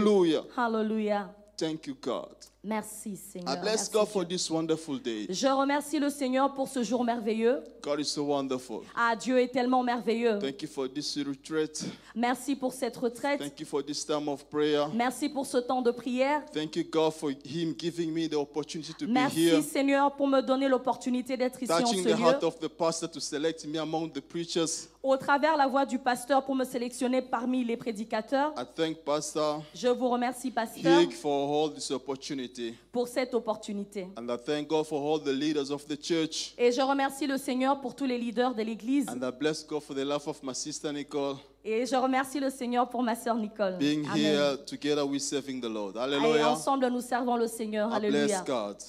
Hallelujah. Hallelujah. Thank you, God. Merci I Seigneur. bless Merci, God for Dieu. this wonderful day. Je remercie le Seigneur pour ce jour merveilleux. God is so wonderful. Ah, Dieu est tellement merveilleux. Thank you for this retreat. Merci pour cette retraite. Thank you for this time of prayer. Merci pour ce temps de prière. Thank you, God, for Him giving me the opportunity to be Merci here. Seigneur pour me donner l'opportunité d'être ici en Touching ce the heart lieu. of the pastor to select me among the preachers. Au travers la voix du pasteur pour me sélectionner parmi les prédicateurs. I thank Pastor Je vous remercie, pasteur, Hig for all this opportunity. Pour cette opportunité. And I thank God for all the leaders of the church. Et je remercie le Seigneur pour tous les leaders de l'Église. And I bless God for the life of my sister Nicole Et je remercie le Seigneur pour ma sœur Nicole. being Amen. here together with serving the Lord. Et ensemble, nous servons le Seigneur. Alléluia.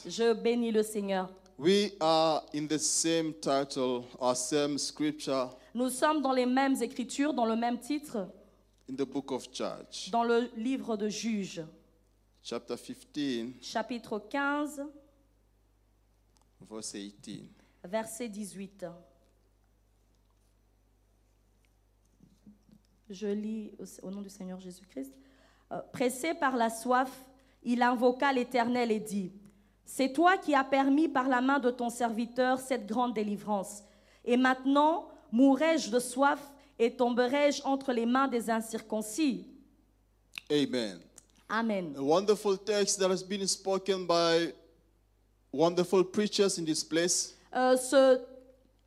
Je bénis le Seigneur. We are in the same title, our same scripture Nous sommes dans les mêmes écritures, dans le même titre, in the book of Judge, dans le livre de Juges, chapter 15, chapitre 15, verse 18. verset 18. Je lis au- au nom du Seigneur Jésus-Christ. Euh, Pressé par la soif, il invoqua l'Éternel et dit, C'est toi qui as permis par la main de ton serviteur cette grande délivrance. Et maintenant, mourrai-je de soif et tomberai-je entre les mains des incirconcis Amen. Amen. A wonderful text that has been spoken by wonderful preachers in this place. Euh, ce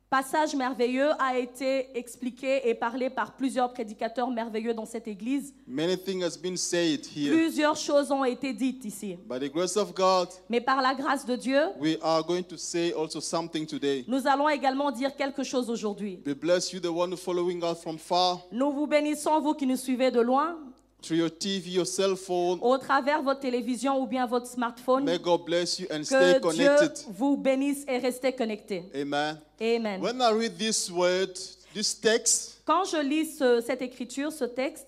passage merveilleux a été expliqué et parlé par plusieurs prédicateurs merveilleux dans cette église. Many things has been said here. Plusieurs choses ont été dites ici. By the grace of God, Mais par la grâce de Dieu, we are going to say also something today. nous allons également dire quelque chose aujourd'hui. We bless you, the one following us from far, Nous vous bénissons, vous qui nous suivez de loin, through your TV, your cell phone. au travers votre télévision ou bien votre smartphone. May God bless you and stay Que Dieu connected. vous bénisse et restez connectés. Amen. Amen. When I read this word, this text, Quand je lis ce- cette écriture, ce texte,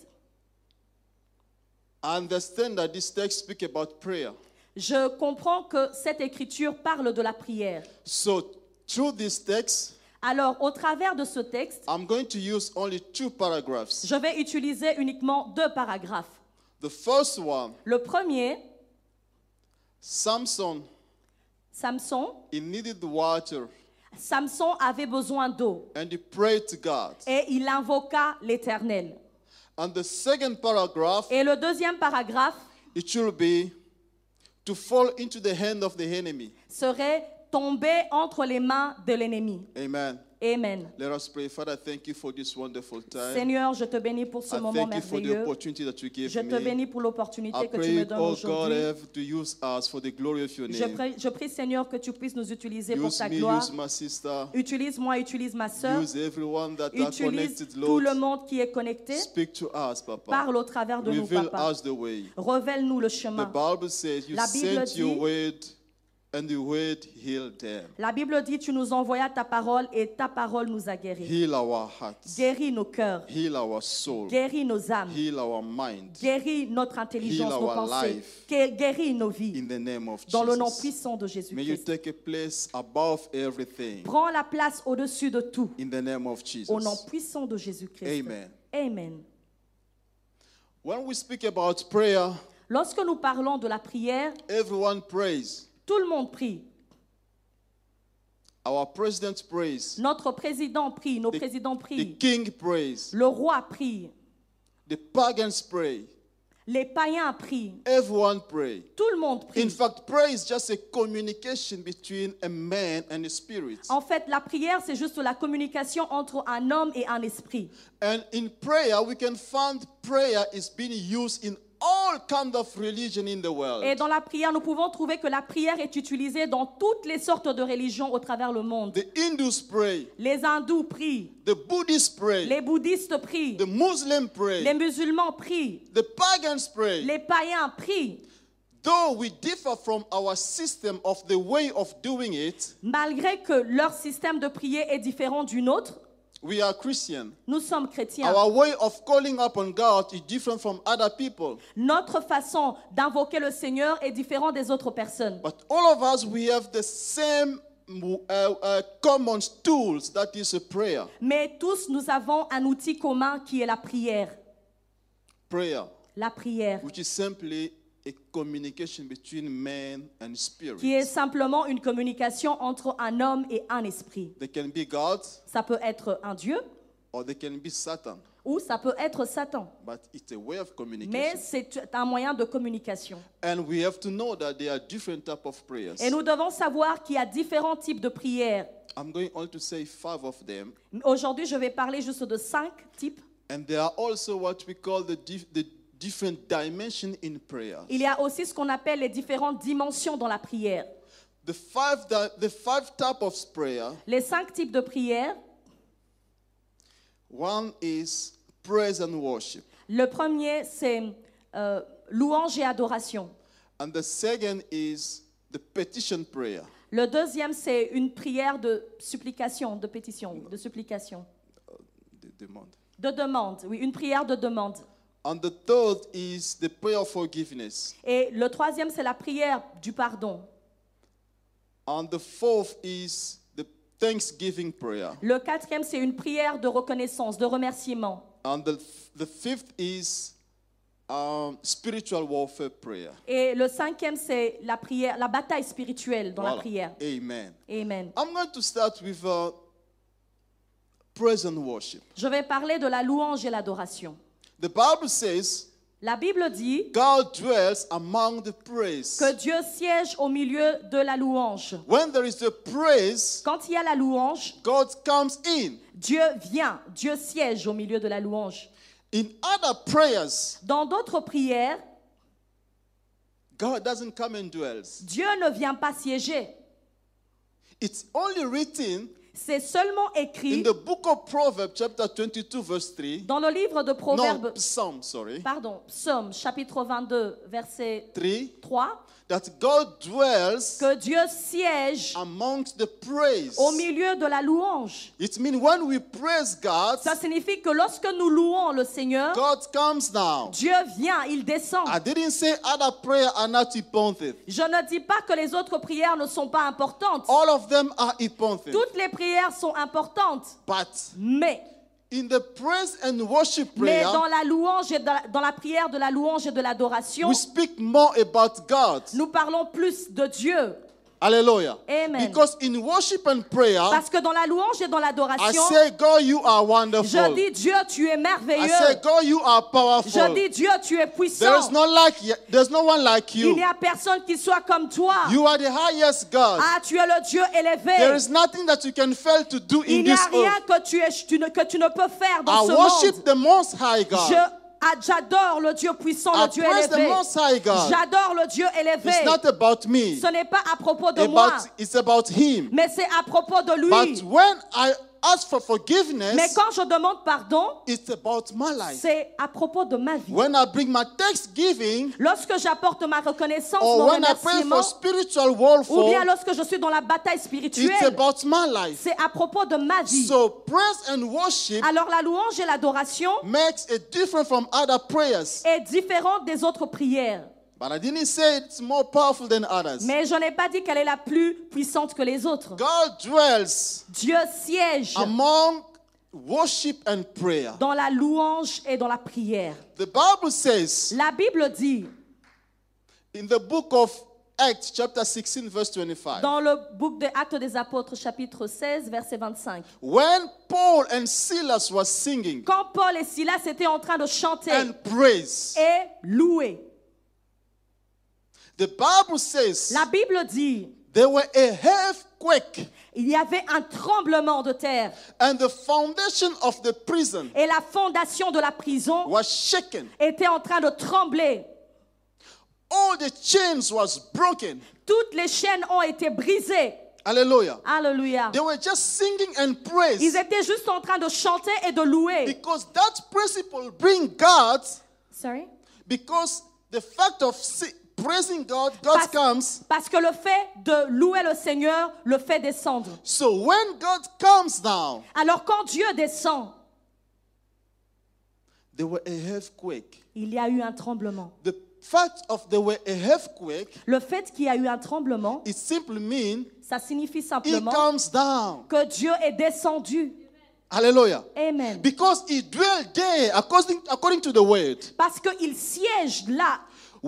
I understand that this text speak about prayer. je comprends que cette écriture parle de la prière. So through this text, Alors, au travers de ce texte, I'm going to use only two paragraphs. je vais utiliser uniquement deux paragraphes. The first one, Le premier, Samson, Samson, he needed water Samson avait besoin d'eau and he prayed to God. et il invoqua l'Éternel. And the second paragraph, Et le deuxième paragraphe it should be to fall into the hand of the enemy. serait tomber entre les mains de l'ennemi. Amen. Amen. Let us pray. Father, thank you for this wonderful time. Seigneur, je te bénis pour ce I moment thank you for the merveilleux. opportunity that you gave Je te me. bénis pour I l'opportunité que tu me donnes oh God, aujourd'hui. have to use us for the glory of your Je name. prie, je prie, Seigneur, que tu puisses nous utiliser pour Use ta me, gloire. use my sister, Utilise-moi, utilise ma sœur. use everyone that are Utilise connected, tout Lord. le monde qui est connecté. Speak to us, Papa. Parle au travers de nous, Reveal papa. us the way. Révèle-nous le The chemin. Bible says you La Bible sent your dit- word and the word healed them. La Bible dit, tu nous envoyas ta parole et ta parole nous a guéris. Heal our hearts. Guéris nos cœurs, Heal our soul. guéris nos âmes, Heal our mind. guéris notre intelligence, Heal nos our pensées, life. Guéris nos vies. In the name of Dans le nom Jesus. puissant de May you Jésus-Christ. take a place above everything. Prends la place au-dessus de tout. In the name of Jesus. Au nom puissant de Jésus-Christ. Amen. Amen. When we speak about prayer, Lorsque nous parlons de la prière, everyone prays. Tout le monde prie. Our president prays. Notre président prie, nos The- présidents The prient, king prays. le roi prie, The pagans pray. les païens prient, Everyone pray. tout le monde In prie. fact, prayer is just a communication between a man and a spirit. En fait, la prière, c'est juste la communication entre un homme et un esprit. And in prayer, we can find prayer is being used in kind of religion in the world. Et dans la prière, nous pouvons trouver que la prière est utilisée dans toutes les sortes de religions au travers le monde. The Hindus pray. Les hindous prient, The Buddhists pray. les bouddhistes prient, The Muslims les pray. musulmans prient, The pagans pray. les païens prient. Though we differ from our system of the way of doing it, Malgré que leur système de prière est différent du nôtre, we are Christian. nous sommes chrétiens. Our way of calling upon God is different from other people. Notre façon d'invoquer le Seigneur est différente des autres personnes. But all of us, we have the same uh, uh, common tools, that is a prayer. Mais tous, nous avons un outil commun qui est la prière. Prayer, La prière, which is simply a communication between man and spirit. qui est simplement une communication entre un homme et un esprit. They can be God Ça peut être un Dieu or they can be Satan, ou ça peut être Satan. but it's a way of Mais communication. c'est un moyen de communication. And we have to know that there are different type of prayers. Et nous devons savoir qu'il y a différents types de prières. I'm going to say five of them. Aujourd'hui, je vais parler juste de cinq types. And there are also what we call the, the different in prayer. Il y a aussi ce qu'on appelle les différentes dimensions dans la prière. The five, the five type of prayer, Les cinq types de prières. one is praise and worship. Le premier, c'est euh, louange et adoration. And the second is the petition prayer. Le deuxième, c'est une prière de supplication, de pétition, de supplication, The demand. de demande. Oui, une prière de demande. And the third is the prayer of forgiveness. Et le troisième, c'est la prière du pardon. And the fourth is the thanksgiving prayer. Le quatrième, c'est une prière de reconnaissance, de remerciement. And the, the fifth is um, spiritual warfare prayer. Et le cinquième, c'est la prière, la bataille spirituelle dans la prière. Amen. Amen. I'm going to start with uh, praise and worship. Je vais parler de la louange et l'adoration. The Bible says La Bible dit God dwells among the praise. que Dieu siège au milieu de la louange. When there is a praise, Quand il y a la louange, God comes in. Dieu vient, Dieu siège au milieu de la louange. In other prayers, Dans d'autres prières, God doesn't come and dwells. Dieu ne vient pas siéger. It's only written C'est seulement in écrit the book of Proverbs, chapter 22, verse 3. dans le livre de Proverbes, Psalm, sorry. pardon, Psaume, chapitre 22, verset 3. 3, That God dwells que Dieu siège amongst the praise. au milieu de la louange. It means when we praise God, Ça signifie que lorsque nous louons le Seigneur, God comes down. Dieu vient, il descend. I didn't say other prayer are not important. Je ne dis pas que les autres prières ne sont pas importantes. All of them are important. Toutes les prières sont importantes. But Mais, in the praise and worship mais dans la louange et dans la, dans la prière de la louange et de l'adoration, we speak more about God. nous parlons plus de Dieu. Hallelujah. Amen. Because in worship and prayer, Parce que dans la louange et dans I l'adoration, say, God, you are je dis Dieu, tu es I say, merveilleux. God, you are Je powerful. dis Dieu, tu es There puissant. is no like there's no one like Il you. n'y a personne qui soit comme toi. You are the highest God. Ah, tu es le Dieu There élevé. is nothing that you can fail to do Il in n'y a this rien earth. que tu, es, tu ne, que tu ne peux faire dans I ce worship monde. the most high God. J'adore le Dieu puissant, I le Dieu praise the élevé. J'adore le Dieu élevé. It's not about me. Ce n'est pas à propos de moi, About, it's about him. mais c'est à propos de lui. But when I ask for forgiveness, Mais quand je demande pardon, it's about my life. c'est à propos de ma vie. When I bring my thanksgiving, Lorsque j'apporte ma reconnaissance, or mon when I pray remerciement, for spiritual ou bien lorsque je suis dans la bataille it's spirituelle, about my life. c'est à propos de ma vie. So praise and worship Alors la louange et l'adoration makes it different from other prayers. est différente des autres prières. But I didn't say it's more powerful than others. Mais je n'ai pas dit qu'elle est la plus puissante que les autres. God dwells Dieu siège among worship and prayer. dans la louange et dans la prière. The Bible says La Bible dit in the book of Acts chapter 16, verse 25. Dans le book des Actes des Apôtres, chapitre 16, verset 25. When Paul and Silas were singing Quand Paul et Silas étaient en train de chanter and praise, et louer, the Bible says la Bible dit there were a earthquake il y avait un tremblement de terre and the foundation of the prison et la fondation de la prison was shaken. était en train de trembler. All the chains was broken. Toutes les chaînes ont été brisées. Hallelujah. Alléluia. They were just singing and praise Ils étaient juste en train de chanter et de louer. because that principle bring God Sorry? because the fact of praising God, God Parce, comes. parce que le fait de louer le Seigneur le fait descendre. So when God comes down, Alors quand Dieu descend, there were a earthquake. il y a eu un tremblement. The fact of there were a earthquake, Le fait qu'il y a eu un tremblement, it simply means ça signifie He simplement comes down. que Dieu est descendu. Hallelujah. Amen. Because He dwelt there according, according to the word. Parce qu'il siège là.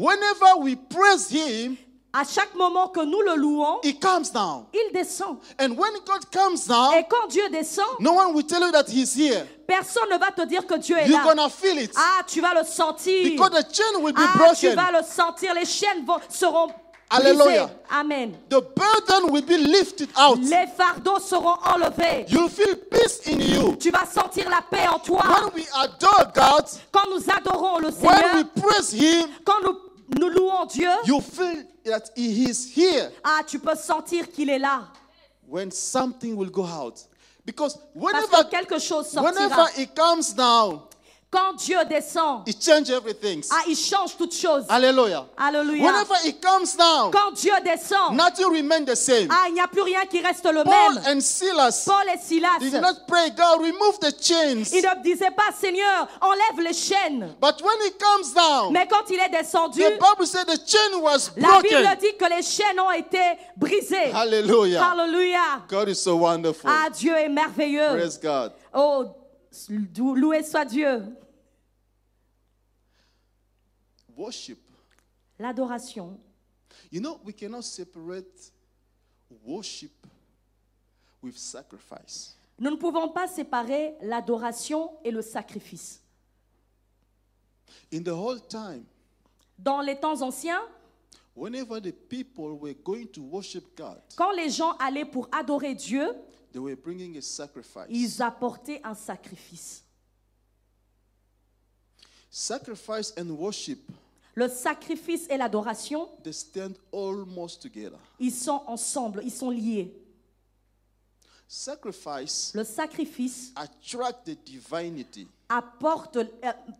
Whenever we praise Him, À chaque moment que nous le louons, He comes down. il descend. And when God comes down, Et quand Dieu descend, no one will tell you that He's here. personne ne va te dire que Dieu est You're là. gonna feel it. Ah, tu vas le sentir. Because the chain will be Ah, tu vas le sentir. Les chaînes vont- seront Alléluia. Amen. The burden will be lifted out. Les fardeaux seront enlevés. You'll feel peace in you. Tu vas sentir la paix en toi. When we adore God, Quand nous adorons le when Seigneur, we praise Him, quand nous, nous louons Dieu, you feel that He is here. ah, tu peux sentir qu'il est là. When something will go out. Because Parce whenever, que quelque chose whenever sortira. He comes down, Quand Dieu descend, He changes everything. ah, il change toutes choses. Hallelujah. Alléluia. Whenever He comes down, Quand Dieu descend, nothing remains the same. ah, il n'y a plus rien qui reste le Paul même. and Silas Paul et Silas, did not pray, God, remove the chains. ils ne disaient pas, Seigneur, enlève les chaînes. But when He comes down, Mais quand il est descendu, the Bible said the chain was la Bible broken. dit que les chaînes ont été brisées. Hallelujah. Alléluia. God is so wonderful. Ah, Dieu est merveilleux. Praise God. Oh, loué soit Dieu. Worship. L'adoration. You know, we cannot separate worship with sacrifice. Nous ne pouvons pas séparer l'adoration et le sacrifice. In the whole time, Dans les temps anciens, whenever the people were going to worship God, quand les gens allaient pour adorer Dieu, they were bringing a sacrifice. ils apportaient un sacrifice. Sacrifice and worship, Le sacrifice et l'adoration, they stand almost together. ils sont ensemble, ils sont liés. Sacrifice Le sacrifice attract the divinity. apporte, euh,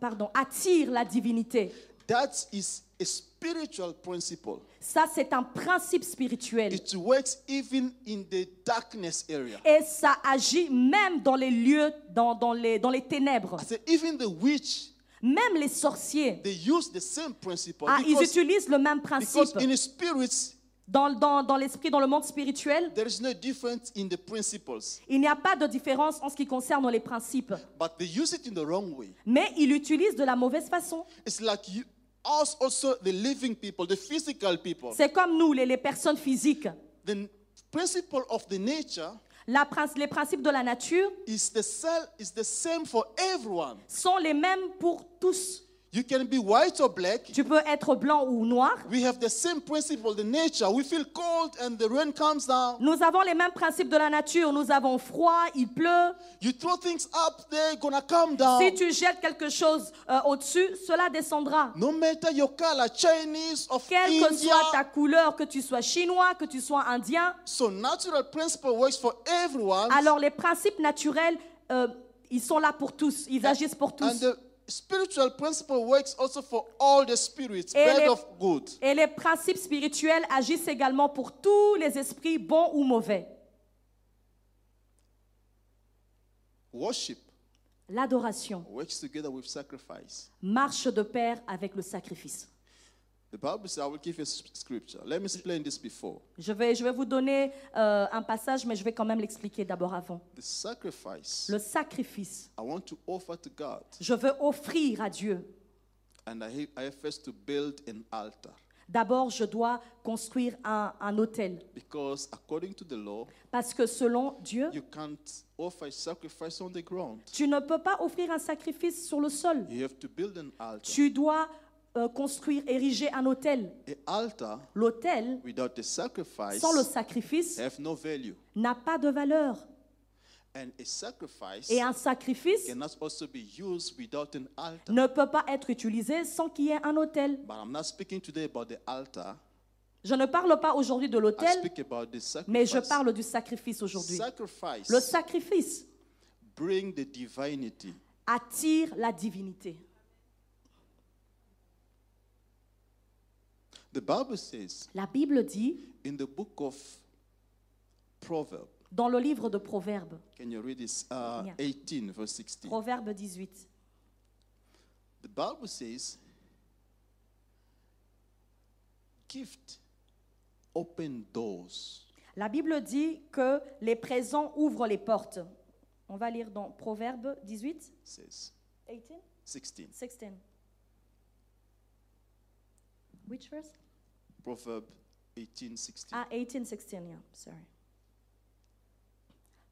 pardon, attire la divinité. That is a spiritual principle. Ça, c'est un principe spirituel. It works even in the darkness area. Et ça agit même dans les lieux, dans, dans les, dans les ténèbres. I say even the witch, Même les sorciers, they use the same principle ah, ils because, utilisent le même because principe. in the spirits Dans, dans, dans l'esprit, dans le monde spirituel, there is no difference in the principles, il n'y a pas de différence en ce qui concerne les principes. but they use it in the wrong way. Mais ils l'utilisent de la mauvaise façon. It's like you, us also the living people, the physical people. C'est comme nous, les, les personnes physiques. The principle of the nature La les principes de la nature is the cell is the same for everyone. sont les mêmes pour tous. You can be white or black. Tu peux être blanc ou noir. We have the same principle, the nature. We feel cold and the rain comes down. Nous avons les mêmes principes de la nature. Nous avons froid, il pleut. You throw things up, they're gonna come down. Si tu jettes quelque chose euh, au-dessus, cela descendra. No matter your color, Chinese or Quelle que India. soit ta couleur, que tu sois chinois, que tu sois indien, So natural principle works for everyone. alors les principes naturels, euh, ils sont là pour tous. Ils agissent pour tous. Spiritual principle works also for all the spirits, Et les- of good. Et les principes spirituels agissent également pour tous les esprits, bons ou mauvais. Worship L'adoration works together with sacrifice. marche de pair avec le sacrifice. The Bible says, I will give you scripture. Let me explain this before. Je vais, je vais vous donner euh, un passage, mais je vais quand même l'expliquer d'abord avant. The sacrifice Le sacrifice, I want to offer to God, je veux offrir à Dieu. and I, first to build an altar. D'abord, je dois construire un, un autel. Because according to the law, Parce que selon Dieu, you can't offer a sacrifice on the ground. tu ne peux pas offrir un sacrifice sur le sol. You have to build an altar. Tu dois euh, construire, ériger un autel. L'autel, without a sacrifice sans le sacrifice, have no value. n'a pas de valeur. And a sacrifice Et un sacrifice also be used without an altar. ne peut pas être utilisé sans qu'il y ait un autel. But I'm not speaking today about the altar. Je ne parle pas aujourd'hui de l'autel, mais je parle du sacrifice aujourd'hui. Sacrifice Le sacrifice bring the divinity. attire la divinité. The Bible says La Bible dit in the book of Proverbs, dans le livre de Proverbes, can you read this? Uh, Yeah. 18, verse 16. Proverbe 18, The Bible says, gift open doors. la Bible dit que les présents ouvrent les portes. On va lire dans Proverbe 18, Says 18, 16. 16. Which verse? Proverb 18, 16. Ah, 18, 16, yeah, sorry.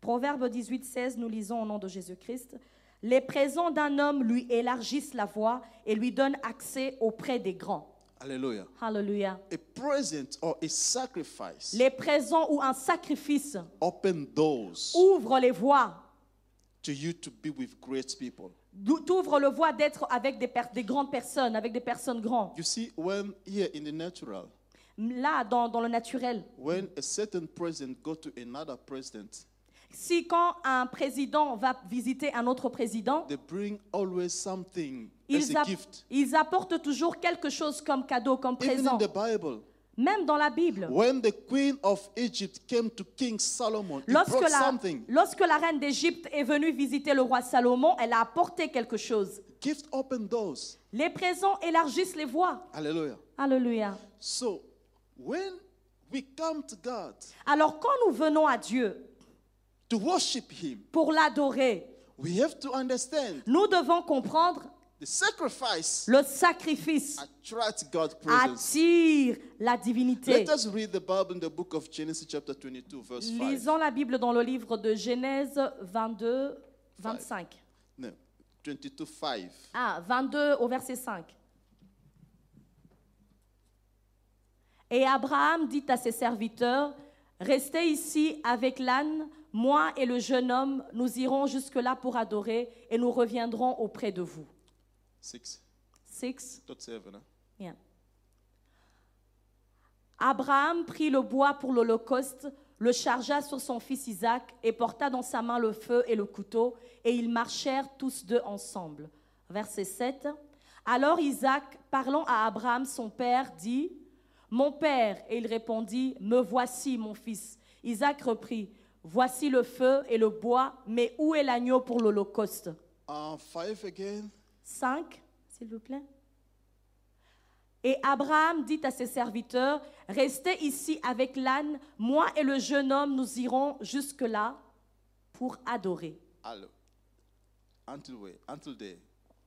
Proverbe 18, 16, nous lisons au nom de Jésus-Christ. Les présents d'un homme lui élargissent la voie et lui donnent accès auprès des grands. Hallelujah. Alléluia. A present or a sacrifice Les présents ou un sacrifice open doors ouvrent les voies, to you to be with great people. T'ouvrent le voie d'être avec des, des grandes personnes, avec des personnes grandes. You see, when here in the natural, Là, dans, dans le naturel, when a certain president go to another president, si quand un président va visiter un autre président, they bring always something as ils, a app- gift. ils apportent toujours quelque chose comme cadeau, comme Even présent. in the Bible, Même dans la Bible. when the queen of Egypt came to King Solomon, he Lorsque brought la, something. lorsque la reine d'Égypte est venue visiter le roi Salomon, elle a apporté quelque chose. Gift open doors. Les présents élargissent les voies. Alléluia. So, when we come to God Alors quand nous venons à Dieu to worship Him, pour l'adorer, we have to understand nous devons comprendre the sacrifice le sacrifice attire la divinité. Let us read the Bible in the book of Genesis, chapter 22, verse 5. Lisons la Bible dans le livre de Genèse 22, 25. No, 22, 5. Ah, 22 au verset 5. Et Abraham dit à ses serviteurs, Restez ici avec l'âne, moi et le jeune homme, nous irons jusque-là pour adorer et nous reviendrons auprès de vous. 6, 6. not 7. Huh? Bien. Abraham prit le bois pour l'Holocauste, le chargea sur son fils Isaac et porta dans sa main le feu et le couteau, et ils marchèrent tous deux ensemble. Verset 7. Alors Isaac, parlant à Abraham son père, dit, Mon père, et il répondit, Me voici, mon fils. Isaac reprit, Voici le feu et le bois, mais où est l'agneau pour l'Holocauste? Uh, 5 again. 5, s'il vous plaît. Et Abraham dit à ses serviteurs, Restez ici avec l'âne, moi et le jeune homme, nous irons jusque-là pour adorer. Hello. Until there.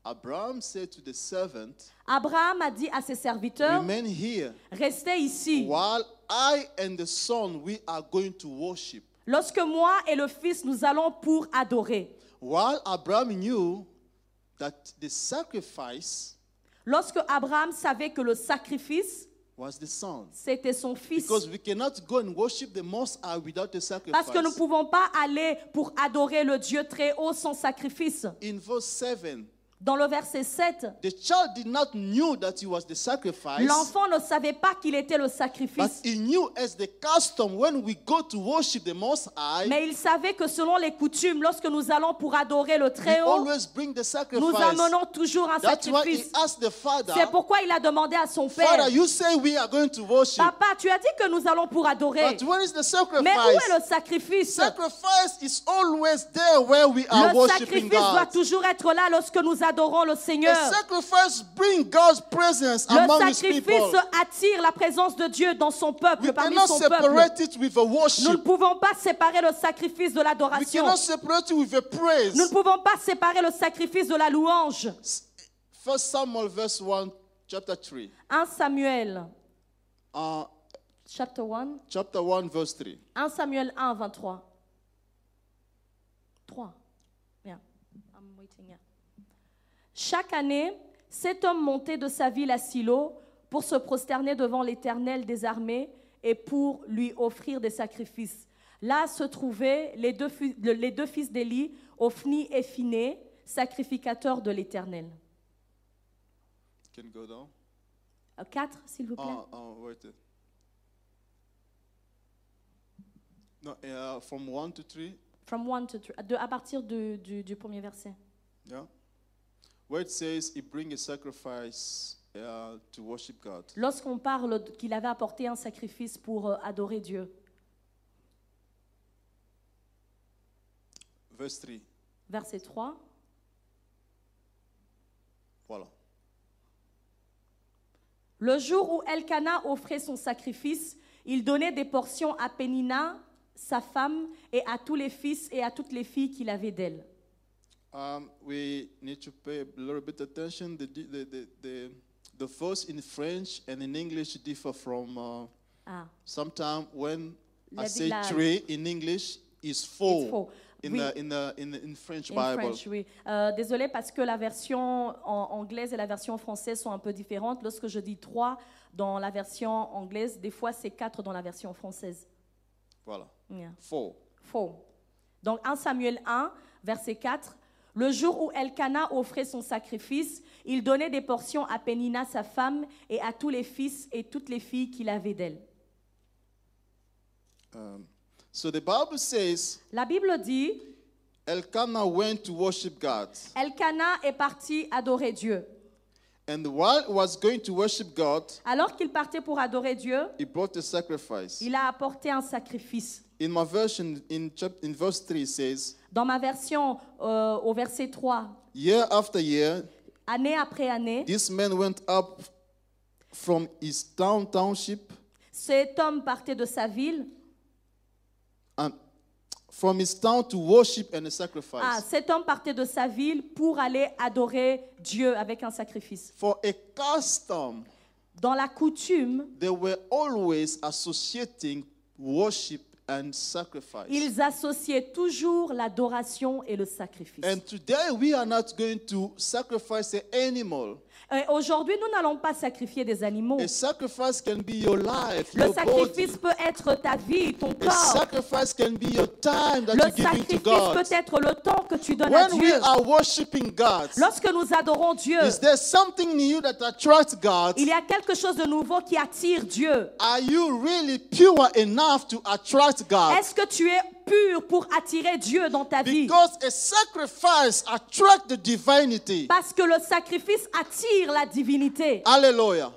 Abraham said to the servant, Abraham a dit à ses serviteurs, Remain here Restez ici. while I and the son we are going to worship. Lorsque moi et le fils, nous allons pour adorer. While Abraham knew that the sacrifice Lorsque Abraham savait que le sacrifice, was the son. c'était son fils. Because we cannot go and worship the Most High without a sacrifice. Parce que nous ne pouvons pas aller pour adorer le Dieu très haut sans sacrifice. In verse 7, Dans le verset 7, the child did not knew that he was the sacrifice. L'enfant ne savait pas qu'il était le sacrifice, he knew as the custom when we go to worship the Most High, mais il savait que selon les coutumes, lorsque nous allons pour adorer le Très-Haut, nous amenons toujours un That's sacrifice. C'est pourquoi il a demandé à son père, Father, you say we are going to worship, Papa, tu as dit que nous allons pour adorer, but where is the mais où est sacrifice? le sacrifice? Sacrifice is always there where we are Le sacrifice doit toujours être là lorsque nous adorons le Seigneur. The sacrifice bring God's presence Le among His sacrifice people. attire la présence de Dieu dans son peuple, We parmi son peuple. it with a Nous ne worship. pouvons pas séparer le sacrifice de We l'adoration. cannot separate it with a praise. Nous ne pouvons pas séparer le sacrifice de la louange. First Samuel verse 1, chapter 3. 1 Samuel, Uh, chapter 1, chapter 1, verse 3. 1 Samuel 1, 23. 3. Yeah. I'm waiting, yeah. Chaque année, cet homme montait de sa ville à Silo pour se prosterner devant l'Éternel des armées et pour lui offrir des sacrifices. Là se trouvaient les deux, les fils d'Élie, Ophni et Phiné, sacrificateurs de l'Éternel. Can go down? 4, s'il vous plaît. Oh, oh, wait. No, uh, from 1 to 3. From one to three, de- à partir du, du premier verset. Yeah. Where it says he bring a sacrifice uh, to worship God. Lorsqu'on parle qu'il avait apporté un sacrifice pour euh, adorer Dieu. Verse 3. Verset 3. Voilà. Le jour où Elkanah offrait son sacrifice, il donnait des portions à Pénina, sa femme, et à tous les fils et à toutes les filles qu'il avait d'elle. Um, we need to pay a little bit attention. The, the, the, the, the verse in French and in English differ from. Uh, Ah, Sometimes when La I say three in English, is four, four. in Oui. the in the in the in French in Bible. French, oui. Euh, désolée parce que la version en anglaise et la version française sont un peu différentes. Lorsque je dis trois dans la version anglaise, des fois c'est quatre dans la version française. Voilà, Yeah. four. Faux. Donc 1 Samuel 1, verset 4. Le jour où Elkanah offrait son sacrifice, il donnait des portions à Pénina, sa femme, et à tous les fils et toutes les filles qu'il avait d'elle. Um, so the Bible says La Bible dit, Elkanah went to worship God, Elkanah est parti adorer Dieu. and while he was going to worship God, Alors qu'il partait pour adorer Dieu, he brought a sacrifice. il a apporté un sacrifice. In my version, in chap- in verse three, it says, Dans ma version, euh, au verset 3, "Year after year, année après année, this man went up from his town township cet homme partait de sa ville. and from his town to worship and a sacrifice." Ah, cet homme partait de sa ville pour aller adorer Dieu avec un sacrifice. For a custom, Dans la coutume, they were always associating worship and sacrifice. ils associaient toujours l'adoration et le sacrifice. And today we are not going to sacrifice an animal. Et Aujourd'hui, nous n'allons pas sacrifier des animaux. A sacrifice can be your life, Le your sacrifice body. peut être ta vie, ton A corps. sacrifice can be your time that Le to sacrifice peut être le temps que tu donnes à we Dieu. are worshiping God, Lorsque nous adorons Dieu, is there something new that attracts God? il y a quelque chose de nouveau qui attire Dieu. Are you really pure enough to attract God? Est-ce que tu es pur pour attirer Dieu dans ta vie Because a sacrifice attracts the divinity. Parce que le sacrifice attire la divinité. Alléluia.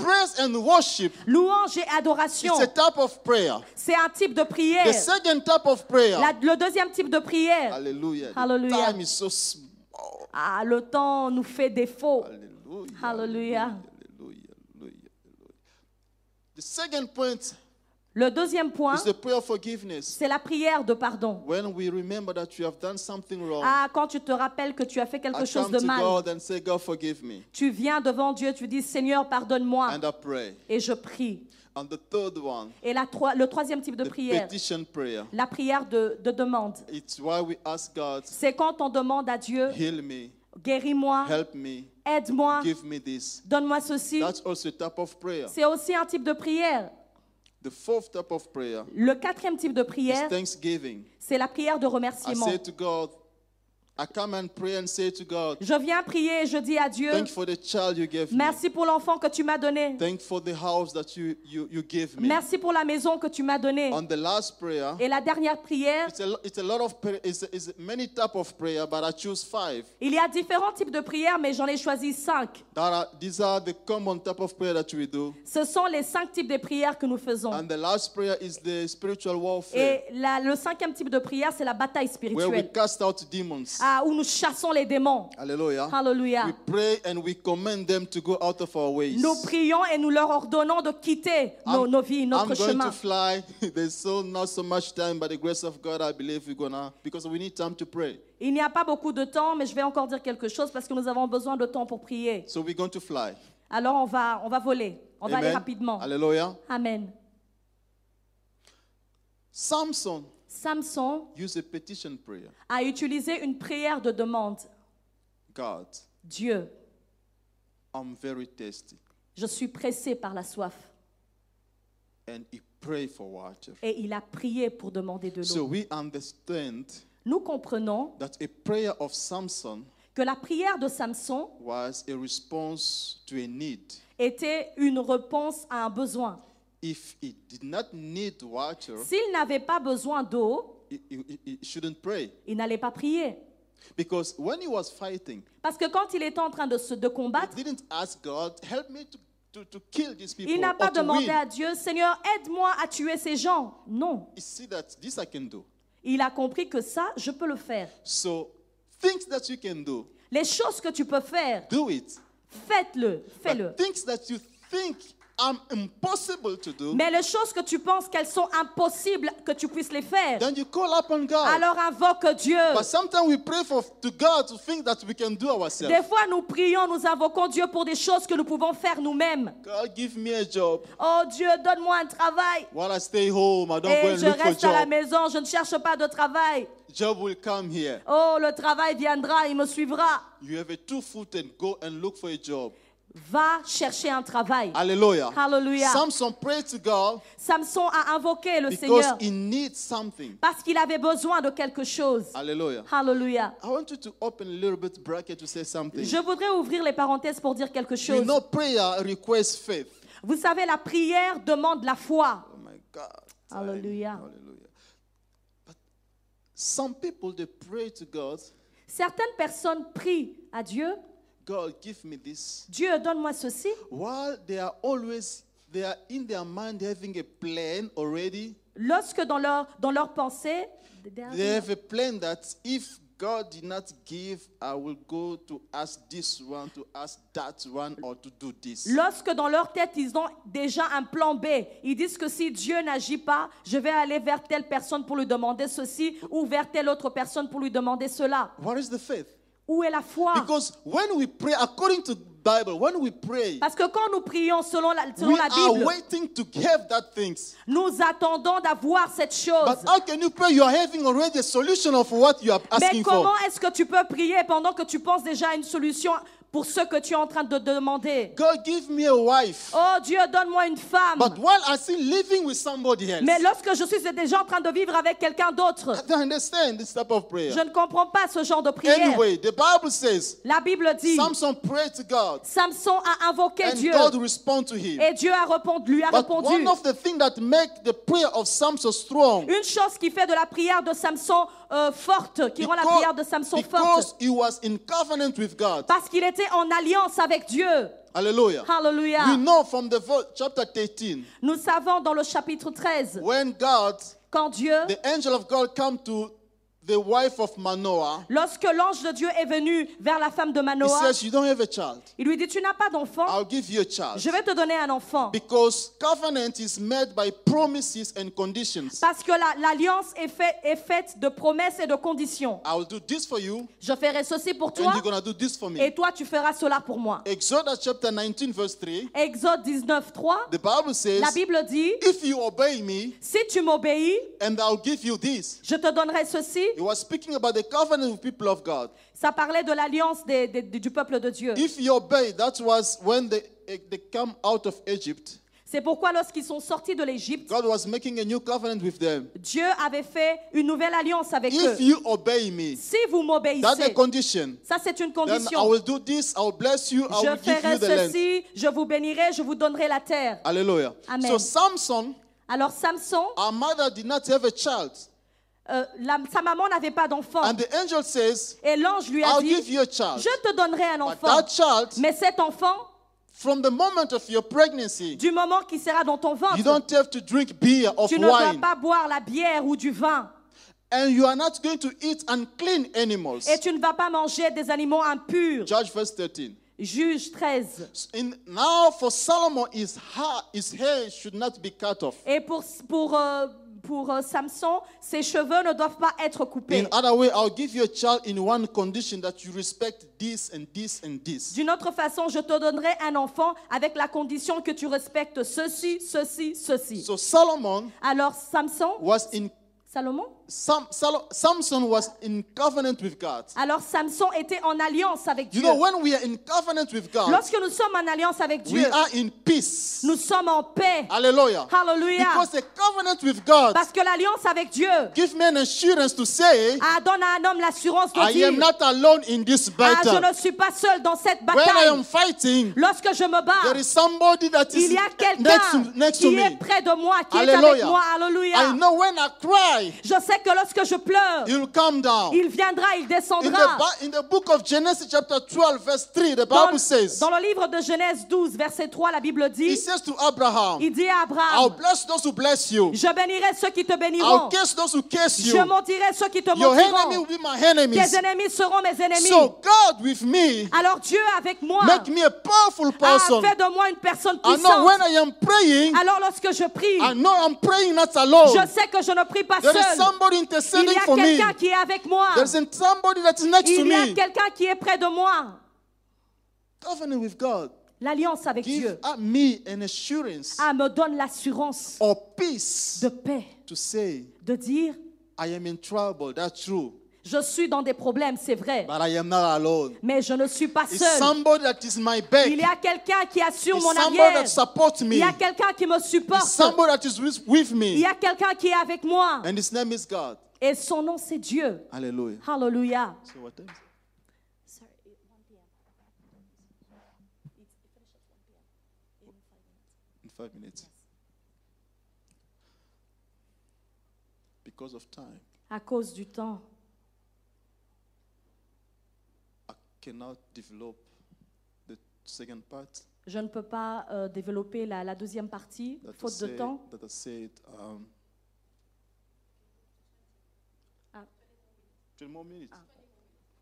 Praise and worship Louange et adoration, It's a type of prayer. c'est un type de prière. The second type of prayer. La- le deuxième type de prière, Hallelujah. The Hallelujah. time is so small. ah, le temps nous fait défaut. Hallelujah. Hallelujah. Hallelujah. Hallelujah. The second point Le deuxième point, is the prayer of forgiveness. c'est la prière de pardon. When we remember that you have done something wrong, Ah, quand tu te rappelles que tu as fait I quelque chose de mal, God and say, God, forgive me. tu viens devant Dieu, tu dis Seigneur, pardonne-moi. And I pray. Et je prie. And the third one, Et la le troisième type de prière, la prière de, de demande. It's why we ask God, C'est quand on demande à Dieu, heal me, guéris-moi, help me, aide-moi, give me this. donne-moi ceci. That's also a type of prayer. C'est aussi un type de prière. The fourth type of prayer Le quatrième type de is prière, thanksgiving. c'est la prière de I remerciement. say to God, Je viens prier et je dis à Dieu, thank you for the child you gave me. merci pour l'enfant que tu m'as donné. Thank you for the house that you, you, you gave me. Merci pour la maison que tu m'as donnée. On the last prayer, Et la dernière prière, it's a, lo- it's a lot of prayer, it's, it's many type of prayer, but I choose five. il y a différents types de prières, mais j'en ai choisi cinq. That are, these are the common type of prayer that we do. Ce sont les cinq types de prières que nous faisons. And the last prayer is the spiritual warfare, Et la- le cinquième type de prière, c'est la bataille where we spirituelle, cast out demons. Où nous chassons les démons. Hallelujah. Alléluia. We pray and we command them to go out of our ways. Nous prions et nous leur ordonnons de quitter nos, vies, I'm notre going chemin. to fly. There's so not so much time, by the grace of God, I believe we're gonna because we need time to pray. Il n'y a pas beaucoup de temps, mais je vais encore dire quelque chose parce que nous avons besoin de temps pour prier. So we're going to fly. Alors on va, on va voler. On va aller rapidement. Hallelujah. Amen. Samson Samson used a petition prayer. a utilisé une prière de demande. God, Dieu, I'm very thirsty. je suis pressé par la soif. And he prayed for water. Et il a prié pour demander de So l'eau. we understand Nous comprenons that a prayer of Samson que la prière de Samson was a response to a need. était une réponse à un besoin. If he did not need water, S'il n'avait pas besoin d'eau, he, he- he shouldn't pray. il n'allait pas prier. Because when he was fighting, Parce que quand il était en train de se de he combattre, didn't ask God, help me to, to, to kill these people. il n'a pas demandé à Dieu, Seigneur, aide-moi à tuer ces gens. Non. He see that this I can do. Il a compris que ça, je peux le faire. So things that you can do, Les choses que tu peux faire, do it. faites-le, fais-le. things that you think do, Mais les choses que tu penses qu'elles sont impossibles que tu puisses les faire, then you call upon God. alors invoque Dieu. But sometimes we pray for to God to think that we can do ourselves. Des fois, nous prions, nous invoquons Dieu pour des choses que nous pouvons faire nous-mêmes. God, give me a job. Oh Dieu, donne-moi un travail. While I stay home, I don't go Et and je look for reste à la maison, je ne cherche pas de travail. Job will come here. Oh, le travail viendra, il me suivra. You have a two foot and go and look for a job. Va chercher un travail. Hallelujah. Hallelujah. Samson prayed to God Samson a invoqué le because Seigneur he needs something. parce qu'il avait besoin de quelque chose. Hallelujah. Alléluia. I want you to open a little bit bracket to say something. Je voudrais ouvrir les parenthèses pour dire quelque chose. know prayer requires faith. Vous savez, la prière demande la foi. Oh my God. Hallelujah. Hallelujah. But some people they pray to God, Certaines personnes prient à Dieu, God give me this. Dieu donne-moi ceci, While they are always they are in their mind having a plan already. lorsque dans leur, dans leur pensée, They have a plan that if God did not give, I will go to ask this one, to ask that one, or to do this. lorsque dans leur tête, ils ont déjà un plan B, ils disent que si Dieu n'agit pas, je vais aller vers telle personne pour lui demander ceci, ou vers telle autre personne pour lui demander cela. What is the faith? Où est la foi? Because when we pray, according to Bible, when we pray, Parce que quand nous prions selon la, selon we la are Bible, waiting to have that things. nous attendons d'avoir cette chose. But how can you pray? You are having already a solution of what you are Mais asking comment for. est-ce que tu peux prier pendant que tu penses déjà à une solution pour ce que tu es en train de demander God, give me a wife. Oh Dieu, donne-moi une femme. But while I see living with somebody else, Mais lorsque je suis déjà en train de vivre avec quelqu'un d'autre, I don't understand this type of prayer. je ne comprends pas ce genre de prière. Anyway, the Bible says La Bible dit, Samson prayed to God Samson a invoqué and Dieu God responded to him. et Dieu a répondu, lui a But répondu. one of the things that make the prayer of Samson strong Une chose qui fait de la prière de Samson euh, forte, qui rend la prière de Samson because forte, he was in covenant with God. parce qu'il était en alliance avec Dieu. Hallelujah. Alléluia. We know from the chapter 13 Nous savons dans le chapitre 13, when God, quand Dieu, the angel of God, come to the wife of Manoah, lorsque l'ange de Dieu est venu vers la femme de he Manoah, says, You don't have a child. il lui dit, tu n'as pas d'enfant, I'll give you a child. je vais te donner un enfant. Because covenant is made by promises and conditions. Parce que la- l'alliance est, fait- est faite de promesses et de conditions. I will do this for you, Je ferai ceci pour and toi you're going to do this for et me. toi tu feras cela pour moi. Exodus chapter 19, verse 3, Exode 19, 3, the Bible says, la Bible dit, If you obey me, si tu m'obéis, and I'll give you this. je te donnerai ceci. He was speaking about the covenant with people of God. Ça parlait de l'alliance des- des- du peuple de Dieu. If you obey, that was when they, they come out of Egypt. C'est pourquoi lorsqu'ils sont sortis de l'Égypte, God was making a new covenant with them. Dieu avait fait une nouvelle alliance avec eux. If you obey me, Si vous that's a m'obéissez, condition. ça c'est une Then I condition. will do this, I will bless you, I Je will give ferai you the land. ceci, je vous bénirai, je vous donnerai la terre. Hallelujah. Amen. So Samson, Alors Samson, our mother did not have a child. Euh, la- sa maman n'avait pas d'enfant. And the angel says, Et l'ange lui a I'll give dit, you a child. je te donnerai un But enfant. that child, Mais cet enfant, from the moment of your pregnancy, du moment qu'il sera dans ton you ventre, don't have to drink beer or tu ne dois wine. pas boire la bière ou du vin. And you are not going to eat unclean animals. Et tu ne vas pas manger des animaux impurs. Judge verse 13. Juge 13. In, now for Solomon, his hair, his hair should not be cut off. Et pour, pour, euh, pour euh, Samson, ses cheveux ne doivent pas être coupés. In other way, I'll give you a child in one condition that you respect this and this and this. D'une autre façon, je te donnerai un enfant avec la condition que tu respectes ceci, ceci, ceci. So Solomon Alors Samson, was in Salomon Sam, Samson was in covenant with God. Alors Samson était en alliance avec You Dieu. know, when we are in covenant with God, Lorsque nous sommes en alliance avec we Dieu, are in peace. nous sommes en paix. Hallelujah. Hallelujah. Because the covenant with God Parce que l'alliance avec Dieu give me an assurance to say, ah, donne à un homme l'assurance de I dire am not alone in this ah, je battle. ne suis pas seul dans cette When I bataille. am fighting, Lorsque je me bats, there is somebody that il is y a next quelqu'un next to qui est me. près de moi, qui est avec Hallelujah. moi. I Alléluia. know when I cry, Je sais que lorsque je pleure, you'll come down. il viendra, il In descendra. the, Bi- in the book of Genesis, chapter 12, verse 3, the Dans, Bible says, dans le livre de Genèse 12, verset 3, la Bible He dit, says to Abraham, il dit à I'll Abraham, bless those who bless you, je bénirai ceux qui te I'll béniront. curse those who curse Je you. mentirai ceux qui te Your enemy will mentiront. be my enemies. Tes ennemis seront mes ennemis. So God with me, Alors Dieu avec moi make me a powerful a person. fait de moi une personne I know when puissante. I am praying, Alors lorsque je prie, I know I'm praying not alone. je sais que je ne prie pas There is seul. Somebody Il interceding y a for me. quelqu'un qui est avec moi. There's somebody that is next to Il y a quelqu'un qui est près de moi. Covenant with God. L'alliance avec Give Dieu me an assurance ah, me donne l'assurance or peace de paix, to say, de dire, I am in trouble. That's true. Je suis dans des problèmes, c'est vrai, But I am not alone. mais je ne suis pas It's seul. somebody that is my back. Il y a quelqu'un qui assure It's mon somebody arrière. that supports Il me. y a quelqu'un qui me supporte. somebody that is with, with Il me. y a quelqu'un qui est avec moi. And his name is God. Et son nom, c'est Dieu. Hallelujah. Hallelujah. So what time is it? In five minutes. Because of time, À cause du temps, I cannot develop the second part je ne peux pas euh, développer la, la deuxième partie, that I, faute de temps. that I said. Um, Ah. 20 more minutes.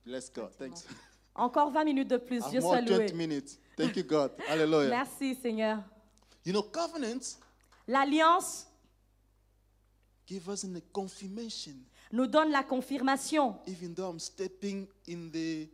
Bless God. Thanks. Encore 20 minutes de plus. Dieu more soit 20 loué. minutes. Thank you, God. Hallelujah. Merci, Seigneur. You know, covenants L'alliance give us a confirmation. nous donne la confirmation. Even though I'm stepping in the,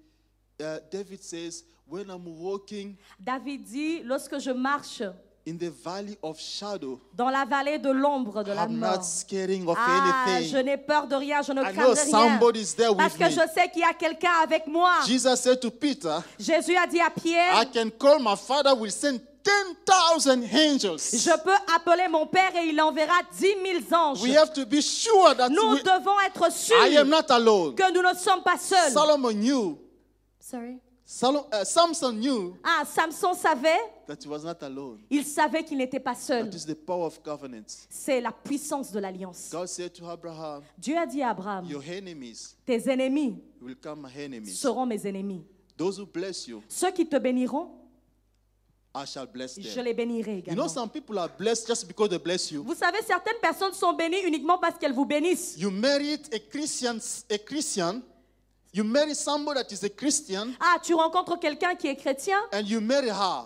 uh, David says, when I'm walking David dit, lorsque je marche in the valley of shadow, dans la vallée de l'ombre de la I'm mort, not scaring of ah, anything. je n'ai peur de rien, je ne I know craindrai rien. somebody's there Parce with que me. je sais qu'il y a quelqu'un avec moi. Jesus said to Peter, Jésus a dit à Pierre, I can call my father will send 10,000 angels. je peux appeler mon Père et il enverra 10 000 anges. We have to be sure that Nous we, devons être I am sûrs not alone. que nous ne sommes pas seuls. Solomon knew, Sorry. Uh, Samson knew Ah, Samson savait, that he was not alone. il savait qu'il n'était pas seul. That is the power of covenants. C'est la puissance de l'alliance. God said to Abraham, Dieu a dit à Abraham, Your enemies tes ennemis will become my enemies. seront mes ennemis. Those who bless you, Ceux qui te béniront, I shall bless je them. les bénirai You également. know, some people are blessed just because they bless you. Vous savez, certaines personnes sont bénies uniquement parce qu'elles vous bénissent. You married a Christian, a Christian. You marry somebody that is a Christian, Ah, tu rencontres quelqu'un qui est chrétien? and you marry her.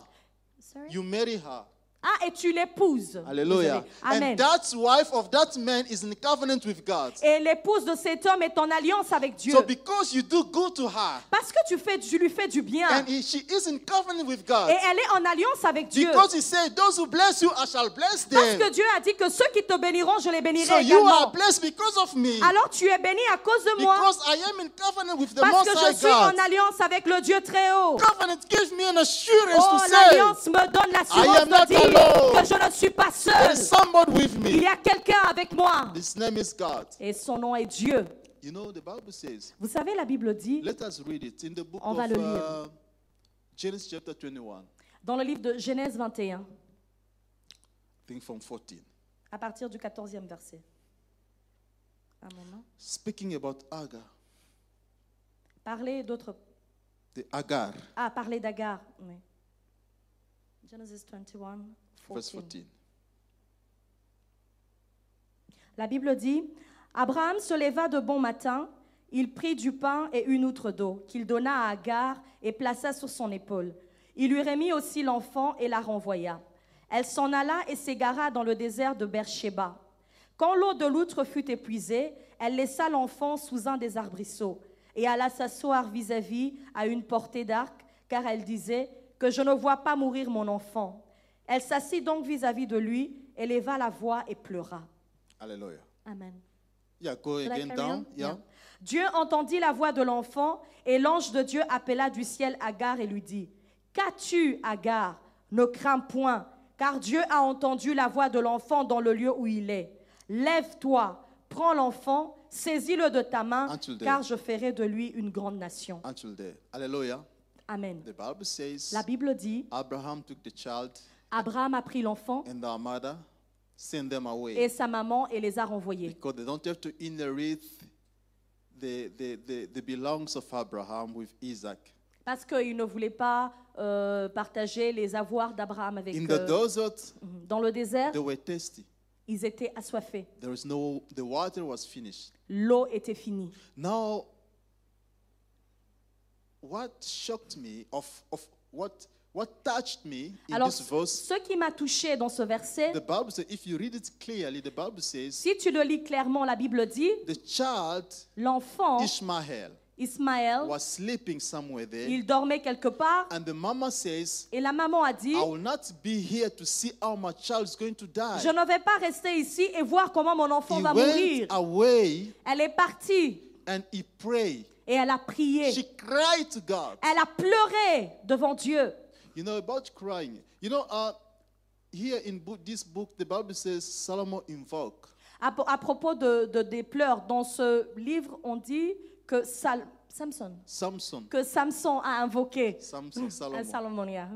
You marry her. Ah, et tu l'épouses. Désolé. Amen. And that wife of that man is in covenant with God. Et l'épouse de cet homme est en alliance avec Dieu. So because you do good to her, Parce que tu, fais, tu lui fais du bien. and he- she is in covenant with God, Et elle est en alliance avec Dieu. because he said, "Those who bless you, I shall bless Parce them." que Dieu a dit que ceux qui te béniront, je les bénirai So you are également. blessed because of me, Alors tu es béni à cause de moi. because I am in covenant with the Parce Most que je suis en alliance avec le Dieu très haut. Covenant gives me an assurance Oh, to say, l'alliance me donne l'assurance de dire. Que je ne suis pas "There is seul. somebody with Il me." y a quelqu'un avec moi. His name is God. Et son nom est Dieu. You know, the Bible says. Vous savez, la Bible dit, Let us read it in the book On va of le lire. uh, Genesis chapter 21. dans le livre de Genèse 21, I think from 14. à partir du 14e verset. Un moment. Speaking about Agar, Parler d'autres. the Agar, Ah, parler d'Agar. Oui. Genesis 21, verse 14. 14. La Bible dit Abraham se leva de bon matin, il prit du pain et une outre d'eau, qu'il donna à Agar et plaça sur son épaule. Il lui remit aussi l'enfant et la renvoya. Elle s'en alla et s'égara dans le désert de Beersheba. Quand l'eau de l'outre fut épuisée, elle laissa l'enfant sous un des arbrisseaux et alla s'asseoir vis-à-vis à une portée d'arc, car elle disait que je ne vois pas mourir mon enfant. Elle s'assit donc vis-à-vis de lui, éleva la voix et pleura. Hallelujah. Amen. Yeah, go Should I again carry down. on? Yeah. Yeah. Dieu entendit la voix de l'enfant et l'ange de Dieu appela du ciel Agar et lui dit, Qu'as-tu, Agar? Ne crains point, car Dieu a entendu la voix de l'enfant dans le lieu où il est. Lève-toi, prends l'enfant, saisis-le de ta main, car je ferai de lui une grande nation. Hallelujah. Amen. La Bible dit, Abraham took the child Abraham a pris l'enfant and their mother, sent them away. et sa maman et les a renvoyés. Because they don't have to inherit the, the, the, the belongs of Abraham with Isaac. Parce qu'il ne voulait pas euh, partager les avoirs d'Abraham avec In eux. desert, Dans le désert, they were thirsty. ils étaient assoiffés. There was no, the water was finished. L'eau était finie. Now, what shocked me, of, of what, what touched me in Alors, this verse, ce qui m'a touché dans ce verset, the Bible says, if you read it clearly, the Bible says, si tu le lis clairement, la Bible dit, the child, l'enfant Ishmael, Ismaël, was sleeping somewhere there. il dormait quelque part And the mama says, et la maman a dit, I will not be here to see how my child is going to die. je ne vais pas rester ici et voir comment mon enfant He va went mourir. away Elle est partie and he prayed. et elle a prié. She cried to God. Elle a pleuré devant Dieu. You know about crying. You know, uh, here in book, this book, the Bible says Solomon invoked. À, à propos de, de- des pleurs, dans ce livre, on dit que Sal- Samson, Samson, que Samson a invoqué. Samson. Salomon, yeah.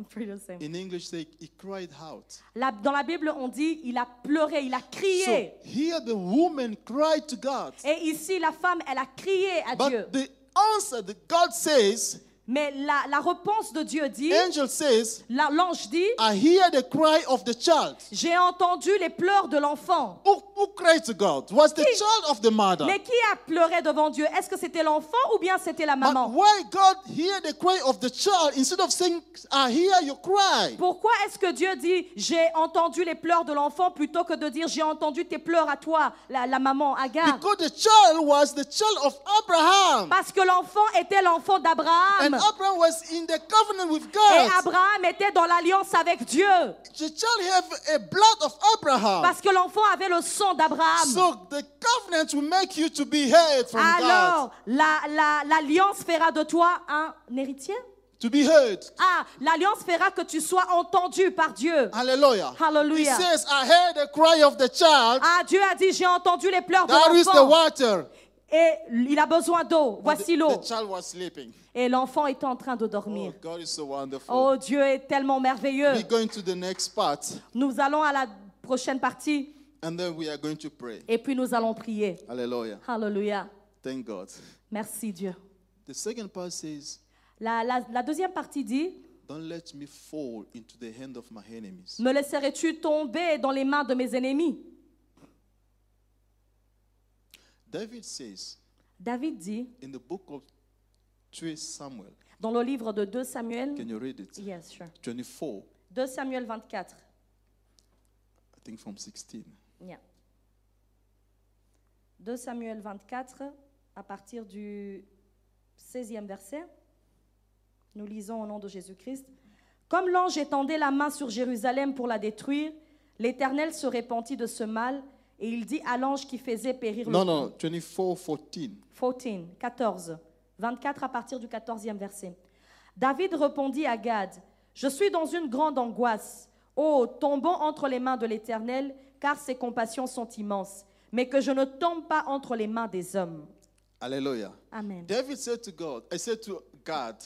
In English, say he cried out. La- dans la Bible, on dit il a pleuré, il a So crié. here the woman cried to God. Et ici, la femme, elle a crié à Dieu. But the answer that God says, Mais la, la réponse de Dieu dit, angel says, la- l'ange dit, I hear the cry of the child. j'ai entendu les pleurs de l'enfant. Who, who cried to God? Was the Qui? child of the mother? Mais qui a pleuré devant Dieu? Est-ce que c'était l'enfant ou bien c'était la But maman? why God hear the cry of the child instead of saying, I hear your cry? Pourquoi est-ce que Dieu dit j'ai entendu les pleurs de l'enfant plutôt que de dire j'ai entendu tes pleurs à toi, la, la maman Agar Because the child was the child of Abraham. Parce que l'enfant était l'enfant d'Abraham. Abraham was in the covenant with Et God. Abraham était dans l'alliance avec Dieu. The child have a blood of Abraham. Parce que l'enfant avait le sang d'Abraham. So the covenant will make you to be heard from Alors, God. la- la- l'alliance fera de toi un héritier? To be heard. Ah, l'alliance fera que tu sois entendu par Dieu. Hallelujah. Hallelujah. He says, I heard the cry of the child. Ah, Dieu a dit, j'ai entendu les pleurs de That is the l'enfant. Et il a besoin d'eau. Voici l'eau. the child was sleeping. Et l'enfant est en train de Oh, dormir. God is so wonderful. Oh, Dieu est tellement merveilleux. We're going to the next part, Nous allons à la prochaine partie and then we are going to pray. et puis nous allons prier. Hallelujah. Alléluia. Thank God. Merci Dieu. The second part says, La, la- la deuxième partie dit, Don't let me fall into the hand of my enemies. me laisserais-tu tomber dans les mains de mes ennemis? David says David dit in the book of 2 Samuel, dans le livre de 2 Samuel, can you read it? yes, sure. 24, 2 Samuel 24. I think from 16. Yeah. 2 Samuel 24, à partir du 16e verset, nous lisons au nom de Jésus-Christ. Comme l'ange étendait la main sur Jérusalem pour la détruire, l'Éternel se répandit de ce mal et il dit à l'ange qui faisait périr le no, 24, 14. 14, 14, 24 à partir du 14e verset. David répondit à Gad, Je suis dans une grande angoisse. Oh, tombons entre les mains de l'Éternel, car ses compassions sont immenses, mais que je ne tombe pas entre les mains des hommes. Hallelujah. Amen. David said to God, I said to God,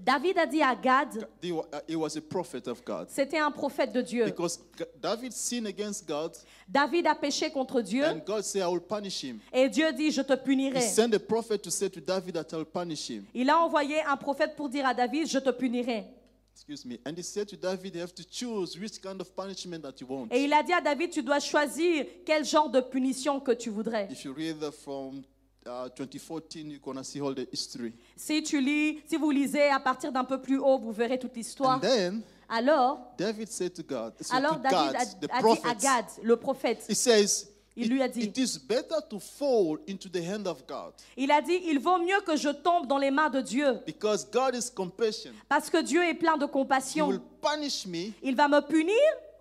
David a dit à Gad, he uh, he was a prophet of God. c'était un prophète de Dieu. Because David sinned against God, David a péché contre Dieu, and God said, I will punish him. et Dieu dit, je te He punirai. sent a prophet to say to David that I will punish him. Il a envoyé un prophète pour dire à David, je te punirai. Excuse me. And he said to David, you have to choose which kind of punishment that you want. Et il a dit à David, tu dois choisir quel genre de punition que tu voudrais. If you read from uh, 2014, you're going to see all the history. Si tu lis, si vous lisez à partir d'un peu plus haut, vous verrez toute l'histoire. And then Alors, David said to God, said alors to David God, a, the a dit à Gad, le prophète, he says, Il lui a It- dit, it is better to fall into the hand of God il a dit, il vaut mieux que je tombe dans les mains de Dieu because God is compassion. parce que Dieu est plein de He will compassion. punish me, Il va me punir,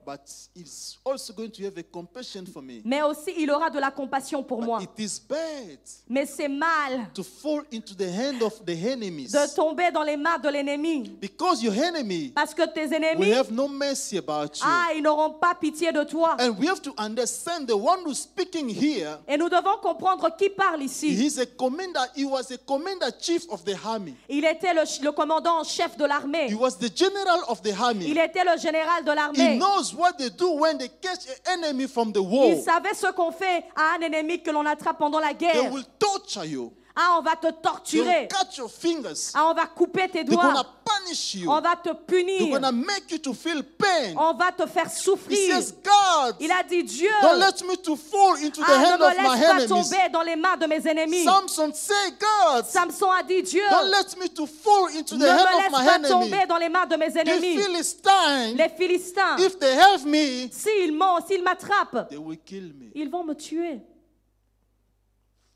but He's also going to have a compassion for me. mais aussi il aura de la compassion pour moi. But it is bad Mais c'est mal to fall into the hand of the enemies de tomber dans les mains de l'ennemi because your enemy parce que tes will ennemis, have no mercy about you. ah, ils n'auront pas pitié de toi. And we have to understand the one who's speaking here. Et nous devons comprendre qui parle ici. He's a commander. He was a commander chief of the army. Il était le, le commandant en chef de He l'armée. was the general of the army. Il était le général de He l'armée. knows what they do when they catch an enemy from the Il wall. savait ce qu'on fait à un ennemi que l'on attrape pendant la They guerre. will torture you. Ah, on va te torturer. cut your fingers. Ah, on va couper tes gonna doigts. punish you. On va te punir. gonna make you to feel pain. On va te faire He souffrir. says, God, Il a dit Dieu, don't let me to fall into the ah, hand ne of me my laisse pas enemies. tomber dans les mains de mes ennemis. Samson say, God, Samson a dit Dieu, don't let me to fall into ne hand me of laisse my pas enemy. tomber dans les mains de mes The ennemis. Philistines, Les Philistins, if they have me, s'ils m'ont- s'ils m'attrapent, they will kill me. ils vont me tuer.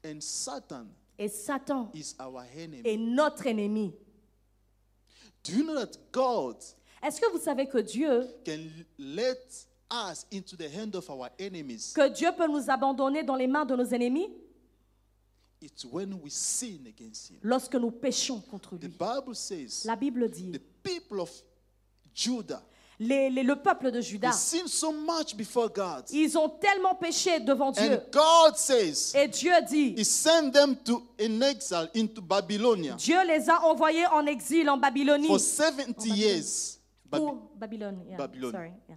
And Satan Et Satan is our enemy. est notre ennemi. Do you know that God Est-ce que vous savez que Dieu, can let us into the hand of our enemies? que Dieu peut nous abandonner dans les mains de nos ennemis? It's when we sin against Him. lorsque nous péchons contre The lui. Bible says La Bible dit, the people of Judah les- les- le peuple de Juda, so much before God. ils ont tellement péché devant Dieu. And God says Et Dieu dit, He sent them to in exile into Babylonia Dieu les a envoyés en exil en Babylonie. for 70 years. Pour Babylone, yeah, Babylone. sorry, yeah.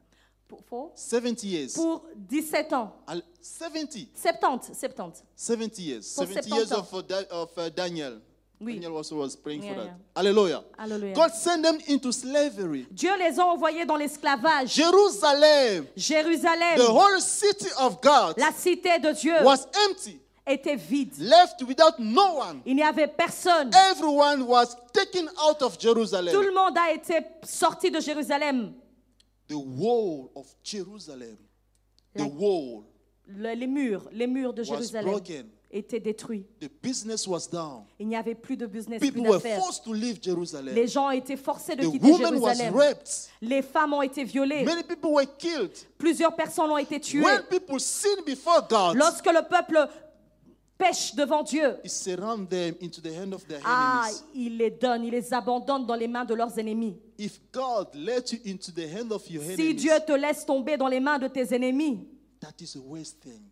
Pour, for- 70 years. pour 17 ans. Al- 70. 70, 70. 70 years. Pour 70 70 years ans. of, uh, of uh, Daniel. Oui. Daniel also was praying Yeah, for that. yeah. Hallelujah. Alléluia. God sent them into slavery. Dieu les a envoyés dans l'esclavage. Jerusalem, Jérusalem, the whole city of God, la cité de Dieu, was empty, était vide. left without no one. Il n'y avait personne. Everyone was taken out of Tout Jerusalem. le monde a été sorti de Jérusalem. The wall of Jerusalem, the Like- wall Le- les murs, les murs de was Jérusalem étaient. The business was down. Il n'y avait plus de business, plus People were forced to leave Jerusalem. Les gens ont été forcés de The quitter woman was Jérusalem. raped. Les femmes ont été violées. Many people were killed. Plusieurs personnes ont été tuées. When people sin before God, Lorsque le peuple pêche devant Dieu, He surround them into the hand of their ah, enemies. il les donne, il les abandonne dans les mains de leurs ennemis. If God let you into the hand of your Si enemies, Dieu te laisse tomber dans les mains de tes ennemis, that is a thing.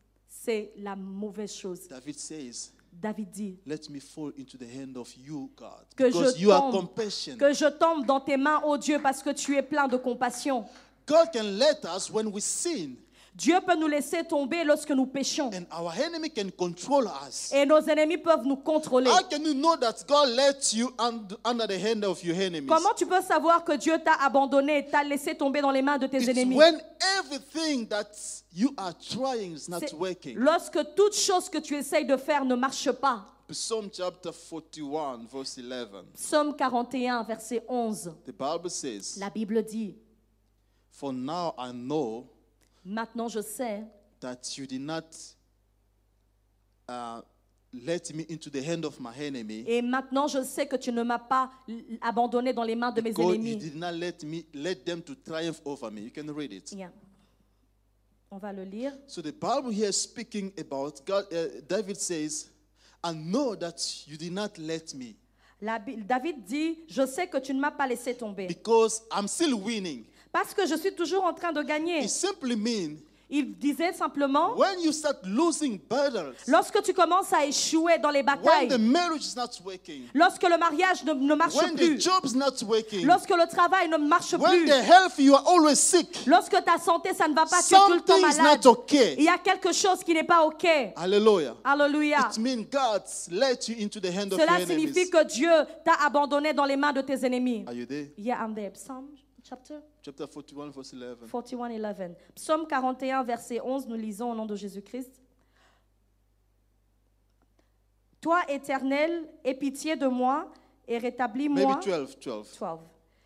C'est la mauvaise chose. David says, David dit Let me fall into the hand of you, God, que because je, you are compassion. que je tombe dans tes mains, ô Dieu, parce que tu es plein de compassion. God can let us when we sin, Dieu peut nous laisser tomber lorsque nous péchons. and our enemy can control us. Et nos ennemis peuvent nous contrôler. How can you know that God let you und- under the hand of your enemies? Comment tu peux savoir que Dieu t'a abandonné, t'a laissé tomber dans les mains de tes It's ennemis? when everything that you are trying is not working. lorsque toute chose que tu essayes de faire ne marche pas. Psalm chapter 41, verse 11. Psaume 41, verset 11. The Bible says, La Bible dit, For now I know maintenant je sais that you did not uh, let me into the hand of my enemy, et maintenant je sais que tu ne m'as pas abandonné dans les mains de mes you ennemis. did not let me let them to triumph over me. You can read it. Yeah. On va le lire. So the Bible here is speaking about God. Uh, David says, "I know that you did not let me La Bi- David dit, je sais que tu ne m'as pas laissé tomber because I'm still winning." Parce que je suis toujours en train de gagner. It simply means Il disait simplement, when you start losing battles, lorsque tu commences à échouer dans les when batailles, the marriage is not working, lorsque le mariage ne, ne marche when the plus, job is not working, lorsque le travail ne marche when plus, the health you are always sick, lorsque ta santé, ça ne va pas, tu es tout le temps is malade. not okay. Il y a quelque chose qui n'est pas OK. Alléluia. Cela signifie enemies. que Dieu t'a abandonné dans les mains de tes ennemis. Are you there? Yeah, I'm there. Psalm chapter Chapter 41, verse 11. 41, 11. Psaume 41, verset 11, nous lisons au nom de Jésus-Christ. Toi, éternel, aie pitié de moi et rétablis-moi. Maybe 12, 12. 12.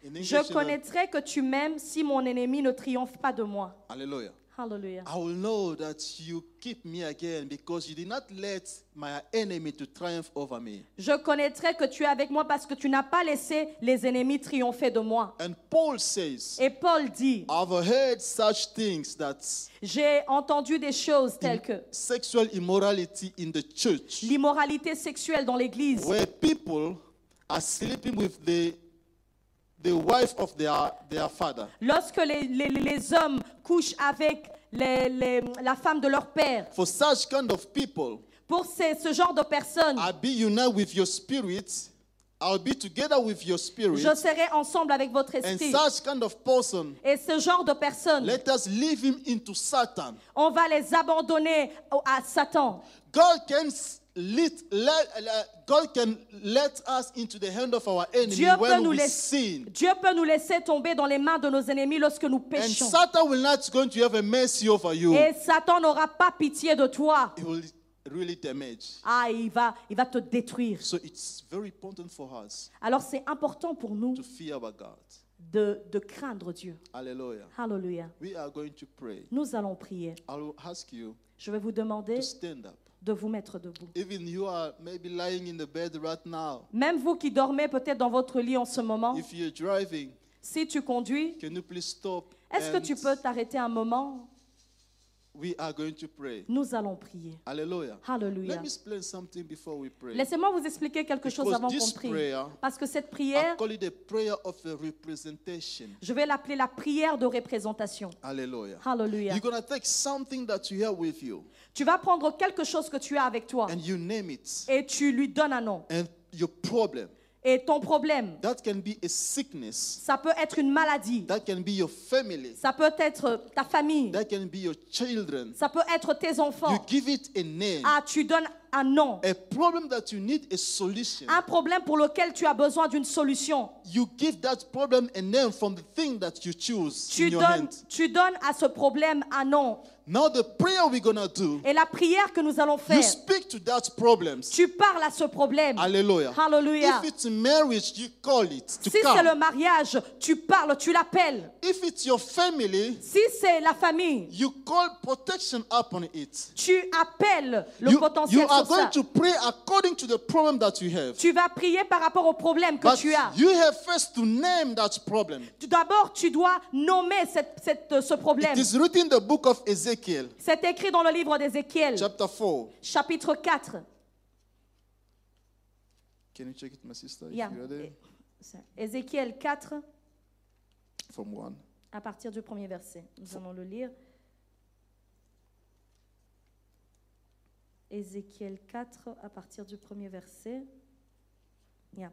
In English, Je connaîtrai que tu m'aimes si mon ennemi ne triomphe pas de moi. Hallelujah. Hallelujah. I will know that you keep me again because you did not let my enemy to triumph over me. Je connaîtrai que tu es avec moi parce que tu n'as pas laissé les ennemis triompher de moi. And Paul says, Et Paul dit, I've heard such things that j'ai entendu des choses telles que sexual immorality in the church, l'immoralité sexuelle dans l'église, where people are sleeping with the the wife of their their father. lorsque les, les- les hommes couchent avec les- les- la femme de leur père. For such kind of people, Pour ces- ce genre de personnes, I'll be united with your spirit. I'll be together with your spirit. je serai ensemble avec votre And esprit. such kind of person, Et ce genre de personnes, let us leave him into Satan. on va les abandonner au- à Satan. God can s- let, let, God can let us into the hand of our enemy Dieu peut, when nous we laisser, sin. Dieu peut nous laisser tomber dans les mains de nos ennemis lorsque nous And péchons. Satan will not going to have a mercy over you. Et Satan n'aura pas pitié de toi. He will really damage. Ah, il va, il va te détruire. So it's very important for us Alors c'est important pour nous to fear our God. de, de craindre Dieu. Hallelujah. Alléluia. We are going to pray. Nous allons prier. I will ask you Je vais vous demander to stand up. De vous mettre debout. Even you are maybe lying in the bed right now. Même vous qui dormez peut-être dans votre lit en ce moment, If you're driving, si tu conduis, can you please stop? est-ce que And tu peux t'arrêter un moment? We are going to pray. Nous allons prier. Hallelujah. Alléluia. Let me explain something before we pray. Laissez-moi vous expliquer quelque chose avant qu'on prie. prayer, Parce que cette prière, call it a prayer of a representation. je vais l'appeler la prière de représentation. Hallelujah. Alléluia. You're going to take something that you have with you Tu vas prendre quelque chose que tu as avec toi and you name it. et tu lui donnes un nom. And your problem, Et ton problème, that can be a sickness, ça peut être une maladie, that can be your family, ça peut être ta famille, that can be your children. ça peut être tes You enfants. give it a name. Ah, tu donnes un nom. A problem that you need a solution. Un problème pour lequel tu as besoin d'une solution. You give that problem a name from the thing that you choose Tu in your donnes, hand. tu donnes à ce problème un nom. Now the prayer we're gonna do, Et la prière que nous allons you faire, speak to that problem. tu parles à ce problème. Hallelujah. Hallelujah. If it's marriage, you call it to Si c'est le mariage, tu parles, tu l'appelles. If it's your family, Si c'est la famille, you call protection upon it. tu appelles le You, you potentiel are sur ça. going to pray according to the problem that you have. Tu vas prier par rapport au problème que But tu as. you have first to name that problem. Tu- D'abord, tu dois nommer cette- cette- ce problème. It is written in the book of Ezekiel, C'est écrit dans le livre d'Ézéchiel, chapter 4. chapitre 4. Can you check it, my sister? if Yeah. you are there? Ézéchiel 4, From 1. à partir du premier verset. Nous allons le lire. Ézéchiel 4, à partir du premier verset. Yeah.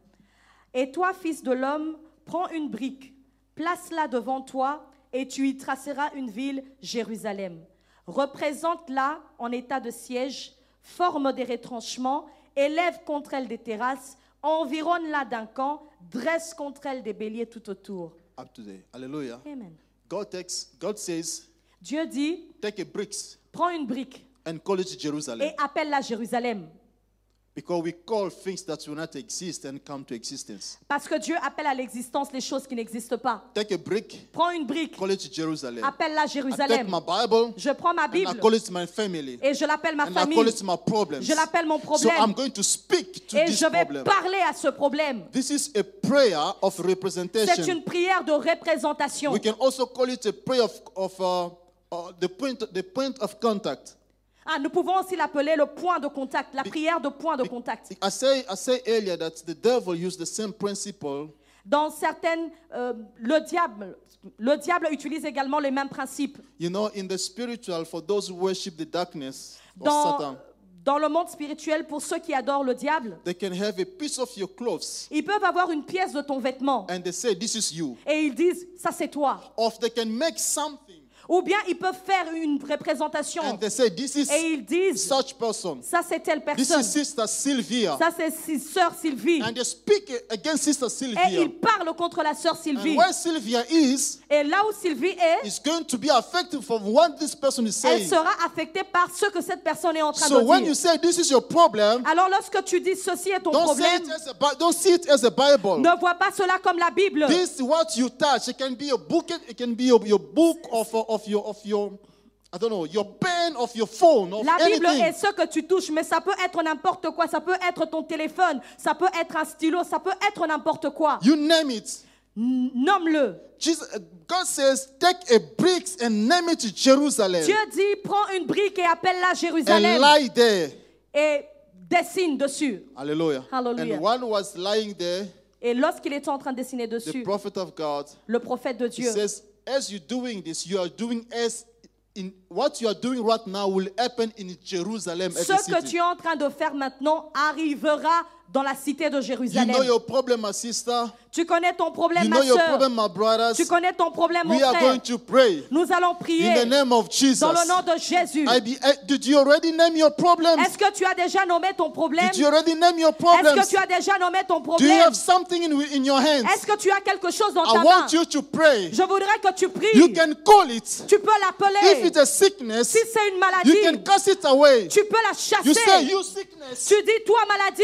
Et toi, fils de l'homme, prends une brique, place-la devant toi, et tu y traceras une ville, Jérusalem. Représente-la en état de siège, forme des retranchements, élève contre elle des terrasses, environne-la d'un camp, dresse contre elle des béliers tout autour. Up to there. Hallelujah. Amen. God takes, God says, Dieu dit, take a bricks prends une brique and call it Jerusalem. et appelle-la Jérusalem. Because we call things that will not exist and come to existence. Parce que Dieu appelle à l'existence les choses qui n'existent pas. Take a brick, Prends une brique, call it Jerusalem. appelle-la I take Jérusalem. my Bible Je prends ma and I Bible call it my family. et je l'appelle ma And I call famille. it my problems. Je l'appelle mon So I'm problème. going to speak to Et this je vais problem. parler à ce problème. This is a prayer of C'est representation. une prière de représentation. We can also call it a prayer of, of uh, uh, the, point, the point of contact. Ah, nous pouvons aussi l'appeler le point de contact, la prière de point de contact. I say, I say earlier that the devil used the same principle Dans certaines, euh, le diable, le diable utilise également les mêmes principes. You know, in the spiritual, for those who worship the darkness of Dans, Satan, dans le monde spirituel, pour ceux qui adorent le diable, they can have a piece of your clothes ils peuvent avoir une pièce de ton vêtement and they say, This is you. et ils disent ça c'est toi. Or they can make something Ou bien ils peuvent faire une représentation and they say, This is et ils disent such person. ça c'est telle This personne, is Sister Sylvia. ça c'est sœur Sylvie. And they speak against Sister Et Sylvia. ils parlent contre la sœur And Sylvie. where Sylvia is, Et là où Sylvie est, is going to be affected from what this person is elle saying. sera affectée par ce que cette personne est en train So de when you dire. say this is your problem, Alors lorsque tu dis ceci est ton don't, problème, it as a, Bi- don't see it as a Bible. ne vois pas cela comme la Bible. This what you touch. It can be a book. It can be your, your book of, of your of your I don't know, your pen of your phone, of La Bible anything. est ce que tu touches, mais ça peut être n'importe quoi. Ça peut être ton téléphone, ça peut être un stylo, ça peut être n'importe quoi. You name it. Nomme-le. Jesus, God says, take a bricks and name it Jerusalem Dieu dit, prends une brique et appelle-la and Jérusalem lie there. et dessine dessus. Hallelujah. And one was lying there, Et lorsqu'il était en train de dessiner the dessus, prophet of God, le prophète de he Dieu, says, as you're doing this, you are doing as in what you are doing right now will happen in Jerusalem ce que tu es en train de faire maintenant arrivera dans la cité de You Jérusalem. know your problem, my sister. Tu connais ton problème, You ma know your soeur. problem, my brothers. Tu connais ton problème, mon We are frère. going to pray Nous allons in the prier name of Jesus. dans le nom de Jésus. Eh, did you already name your problem? Est-ce que tu as déjà nommé ton problème? Did you already name your Est-ce que tu as déjà nommé ton Do you problème? have something in, in your hands? Est-ce que tu as quelque chose dans I ta main? want you to pray. Je voudrais que tu pries. You can call it. Tu peux If l'appeler. it's a sickness, Si c'est une you maladie, can cast it away. tu peux la You say, chasser. You sickness, Tu dis, toi maladie,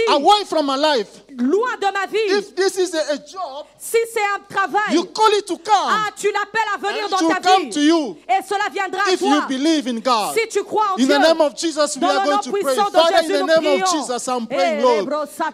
from my life. Loin de ma vie. If this is a, a job, Si c'est un travail, you call it to come. ah, tu l'appelles à venir And dans it will ta come to vie. you. Et cela viendra à If you toi. believe in God. Si tu crois en In Dieu. the name of Jesus, we Dans are le going nom to pray. puissant de Father, in Jésus, the nous name of prions. Jesus, I'm Eh, praying, Lord.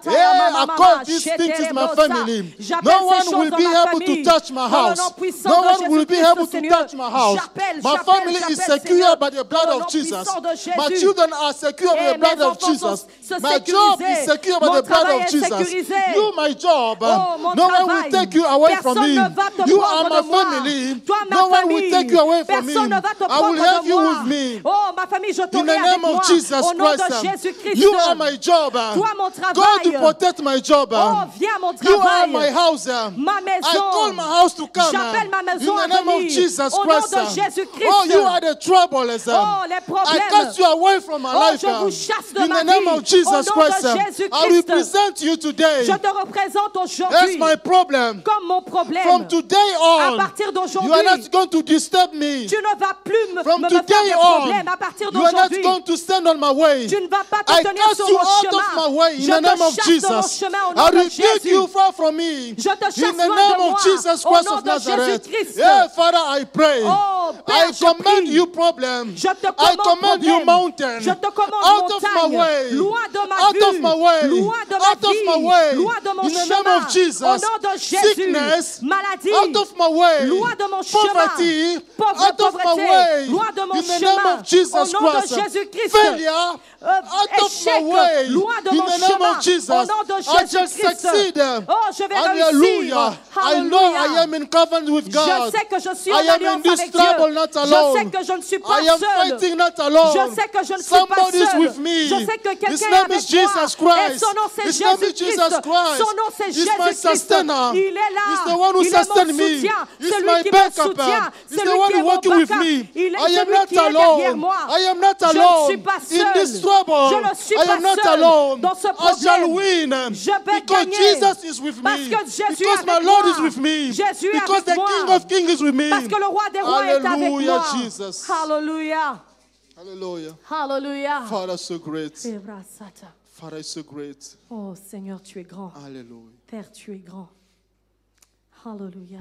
Yeah, I call these shete things is my sa. family. J'appelle No ces one choses will dans be ma able to famille. touch my Dans le house. puissant No de one will be Jésus-Christ, able to Seigneur. touch my house. J'appelle, My j'appelle, family is j'appelle, secure Seigneur. by the Dans blood of Jesus. puissant de My Jésus. children are secure by Eh, the blood mes of enfants Jesus. sont- se My job sécurisés. is secure by Mon the blood travail of est Jesus. Sécurisé. You, my job, Oh, um, mon no one will take you away from me. ne va te You prendre are de my moi. family. Toi, ma No one will take you away from me. Ne va te I will have you moi. with me. Oh, ma famille, je In the name moi. of Jesus Au nom Christ, de um, Jésus-Christ. you are my job. uh, Toi, mon God to protect my job. Um, oh, viens mon You are my house. Ma maison. I call my house to come. J'appelle ma maison in the name of. Jesus Au nom Christ. de Jésus-Christ. Oh, you are the trouble. Oh, les I cast you away from my Oh, life. je vous chasse de in ma the name vie. of Jesus Au nom de Christ. I represent you today Je te représente aujourd'hui my problem. comme mon problème. From today à on, partir you d'aujourd'hui, are not going to disturb me. tu ne vas plus me, From me faire today des on, problèmes. À partir you are not d'aujourd'hui, going to stand on my way. tu ne vas pas te I tenir cast sur you mon out chemin. of my way in je the name te of chasse de mon Jesus. chemin au I de Jésus. you far from me. Je te In the name de moi. of Jesus Au Christ nom of de Nazareth. Yeah, Father, I pray. Oh, Père, I je command prie. you problem. Je te I command you mountain. Je te commande out of my way. Loin de ma out vue. of my way. Loin de ma out vie. of my way. Loin de mon In the chemin. name of Jesus. Au nom de Jésus. Sickness. Maladie. Out of my way. Loin de mon chemin. Poverty. Pauvre- out of my way. Loin de mon chemin. Name of Jesus Au nom de Christ. Jésus-Christ. Failure. Out of échec, my way. loin de In mon the name chemin. of Jesus. Au nom de I shall Jésus-Christ. succeed. Oh, je vais Hallelujah. réussir. I know. I am in covenant with God. Je sais que je suis I en am in alliance this avec trouble, Dieu. not Je alone. sais que je ne suis pas I am seul. fighting not alone. Je sais que je ne suis pas Somebody is seul. with me. Je sais que His quelqu'un est name avec is Jesus moi. Christ. Son nom c'est His name is Jésus-Christ. Jesus Christ. Son nom c'est He's my Jésus-Christ. sustainer. Il est là. He's the one who Il est mon sustains me. soutien. He's Celui my qui me backup. soutient. He's the Celui one qui est mon working with me. Il est I am celui not qui est derrière alone. Moi. I am not Je ne alone. suis pas In seul. this trouble, Je ne suis I pas am not seul alone. dans ce I shall problème. win. Je vais Because gagner. Jesus is with Parce me. que Jésus Because est my avec Lord moi. is with me. Jésus est Because avec the moi. King of Kings is with me. Parce que le roi des rois est avec Hallelujah, moi. Jesus. Alléluia. Hallelujah. Alléluia. Father, so great. Ebrasata. Father, so great. Oh Seigneur, tu es grand. Hallelujah. Père, tu es grand. Alléluia.